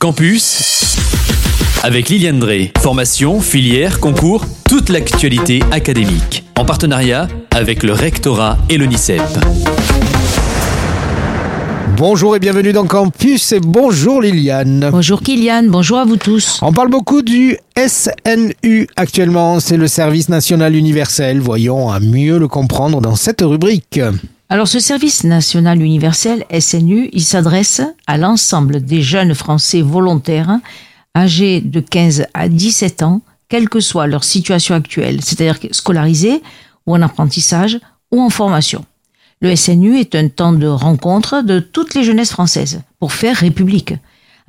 Campus avec Liliane Drey. Formation, filière, concours, toute l'actualité académique. En partenariat avec le rectorat et l'ONICEP. Bonjour et bienvenue dans Campus et bonjour Liliane. Bonjour Kylian, bonjour à vous tous. On parle beaucoup du SNU actuellement, c'est le service national universel. Voyons à mieux le comprendre dans cette rubrique. Alors ce service national universel SNU, il s'adresse à l'ensemble des jeunes Français volontaires âgés de 15 à 17 ans, quelle que soit leur situation actuelle, c'est-à-dire scolarisés ou en apprentissage ou en formation. Le SNU est un temps de rencontre de toutes les jeunesses françaises pour faire République.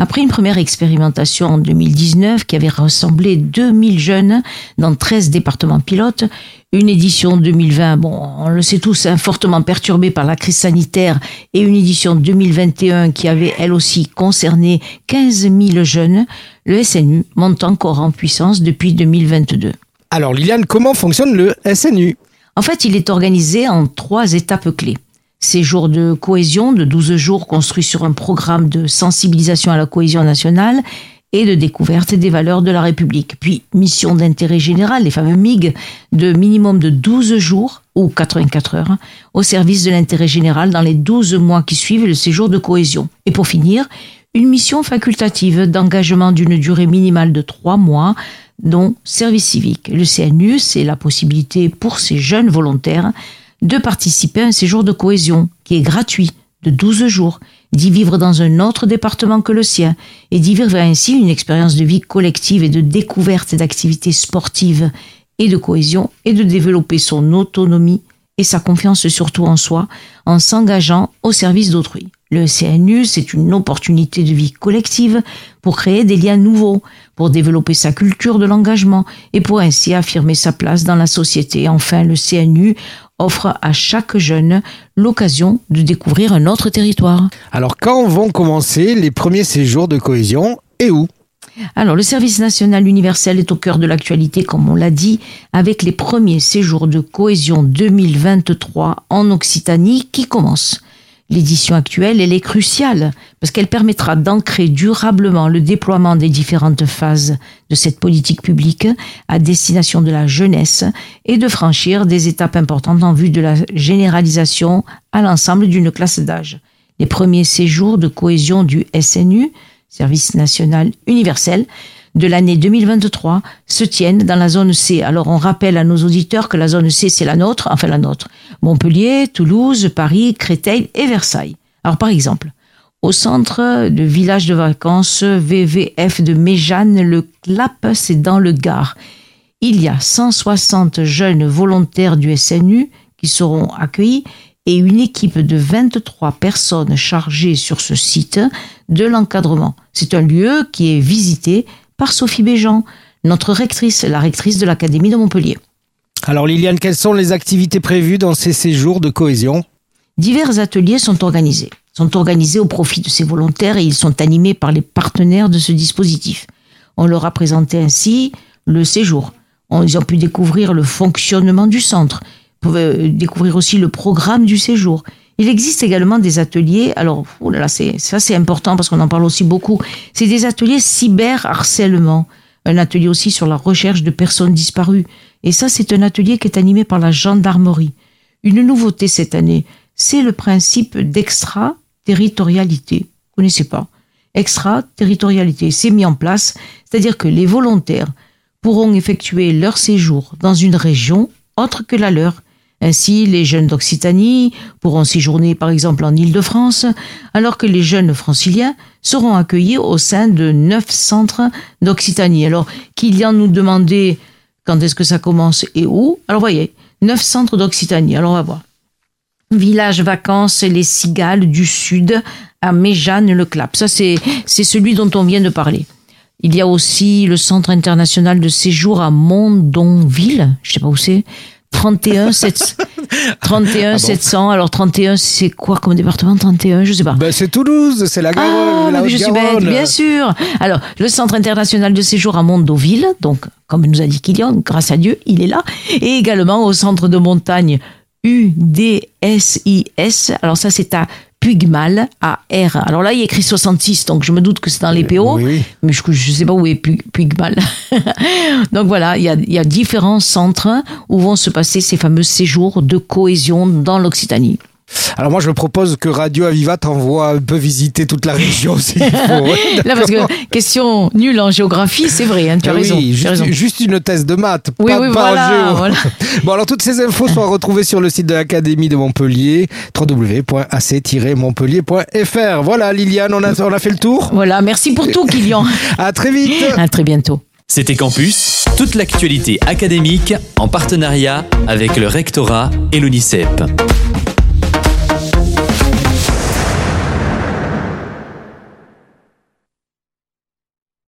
Après une première expérimentation en 2019 qui avait rassemblé 2000 jeunes dans 13 départements pilotes, une édition 2020, bon, on le sait tous, hein, fortement perturbée par la crise sanitaire, et une édition 2021 qui avait elle aussi concerné 15 000 jeunes, le SNU monte encore en puissance depuis 2022. Alors Liliane, comment fonctionne le SNU En fait, il est organisé en trois étapes clés. Séjour de cohésion de 12 jours construit sur un programme de sensibilisation à la cohésion nationale et de découverte des valeurs de la République. Puis mission d'intérêt général, les fameux MIG, de minimum de 12 jours ou 84 heures au service de l'intérêt général dans les 12 mois qui suivent le séjour de cohésion. Et pour finir, une mission facultative d'engagement d'une durée minimale de 3 mois dont service civique. Le CNU, c'est la possibilité pour ces jeunes volontaires de participer à un séjour de cohésion qui est gratuit de 12 jours, d'y vivre dans un autre département que le sien et d'y vivre ainsi une expérience de vie collective et de découverte d'activités sportives et de cohésion et de développer son autonomie et sa confiance surtout en soi en s'engageant au service d'autrui. Le CNU, c'est une opportunité de vie collective pour créer des liens nouveaux, pour développer sa culture de l'engagement et pour ainsi affirmer sa place dans la société. Enfin, le CNU offre à chaque jeune l'occasion de découvrir un autre territoire. Alors quand vont commencer les premiers séjours de cohésion et où? Alors, le service national universel est au cœur de l'actualité, comme on l'a dit, avec les premiers séjours de cohésion 2023 en Occitanie qui commencent. L'édition actuelle, elle est cruciale parce qu'elle permettra d'ancrer durablement le déploiement des différentes phases de cette politique publique à destination de la jeunesse et de franchir des étapes importantes en vue de la généralisation à l'ensemble d'une classe d'âge. Les premiers séjours de cohésion du SNU, Service national universel, de l'année 2023 se tiennent dans la zone C. Alors on rappelle à nos auditeurs que la zone C, c'est la nôtre, enfin la nôtre. Montpellier, Toulouse, Paris, Créteil et Versailles. Alors par exemple, au centre de village de vacances VVF de Méjeanne, le Clap, c'est dans le Gard. Il y a 160 jeunes volontaires du SNU qui seront accueillis et une équipe de 23 personnes chargées sur ce site de l'encadrement. C'est un lieu qui est visité par Sophie Béjean, notre rectrice, la rectrice de l'Académie de Montpellier. Alors Liliane, quelles sont les activités prévues dans ces séjours de cohésion? Divers ateliers sont organisés, sont organisés au profit de ces volontaires et ils sont animés par les partenaires de ce dispositif. On leur a présenté ainsi le séjour. Ils ont pu découvrir le fonctionnement du centre, pouvaient découvrir aussi le programme du séjour. Il existe également des ateliers, alors oh là ça c'est important parce qu'on en parle aussi beaucoup, c'est des ateliers cyberharcèlement, un atelier aussi sur la recherche de personnes disparues. Et ça c'est un atelier qui est animé par la gendarmerie. Une nouveauté cette année, c'est le principe d'extraterritorialité. Vous connaissez pas? Extraterritorialité, c'est mis en place, c'est-à-dire que les volontaires pourront effectuer leur séjour dans une région autre que la leur ainsi, les jeunes d'Occitanie pourront séjourner par exemple en Île-de-France, alors que les jeunes franciliens seront accueillis au sein de neuf centres d'Occitanie. Alors, Kylian nous demandait quand est-ce que ça commence et où. Alors, voyez, neuf centres d'Occitanie. Alors, on va voir. Village vacances Les Cigales du Sud à Méjeanne-le-Clap. Ça, c'est, celui dont on vient de parler. Il y a aussi le Centre international de séjour à Mondonville. Je sais pas où c'est. 31 700. 31 700. Alors 31, c'est quoi comme département? 31 Je sais pas. Ben, c'est Toulouse, c'est la Garonne. Ah, je suis bête, bien sûr. Alors, le Centre international de séjour à Mondoville, donc comme nous a dit Kylian, grâce à Dieu, il est là, et également au centre de montagne UDSIS. Alors ça, c'est à Pugmal à R. Alors là, il y a écrit 66, donc je me doute que c'est dans les PO, Oui, oui. mais je ne sais pas où est Pug- Pugmal. donc voilà, il y, a, il y a différents centres où vont se passer ces fameux séjours de cohésion dans l'Occitanie. Alors moi je propose que Radio Aviva t'envoie un peu visiter toute la région s'il faut. Ouais, Là, parce que question nulle en géographie, c'est vrai, hein, tu as raison. oui, tu as juste, raison. juste une thèse de maths, Oui, pas, oui, pas en voilà, géo. voilà. Bon, alors toutes ces infos sont à retrouver sur le site de l'Académie de Montpellier, www.ac-montpellier.fr. Voilà, Liliane, on a, on a fait le tour. Voilà, merci pour tout, Kylian. À très vite. À très bientôt. C'était Campus, toute l'actualité académique en partenariat avec le rectorat et l'UNICEP.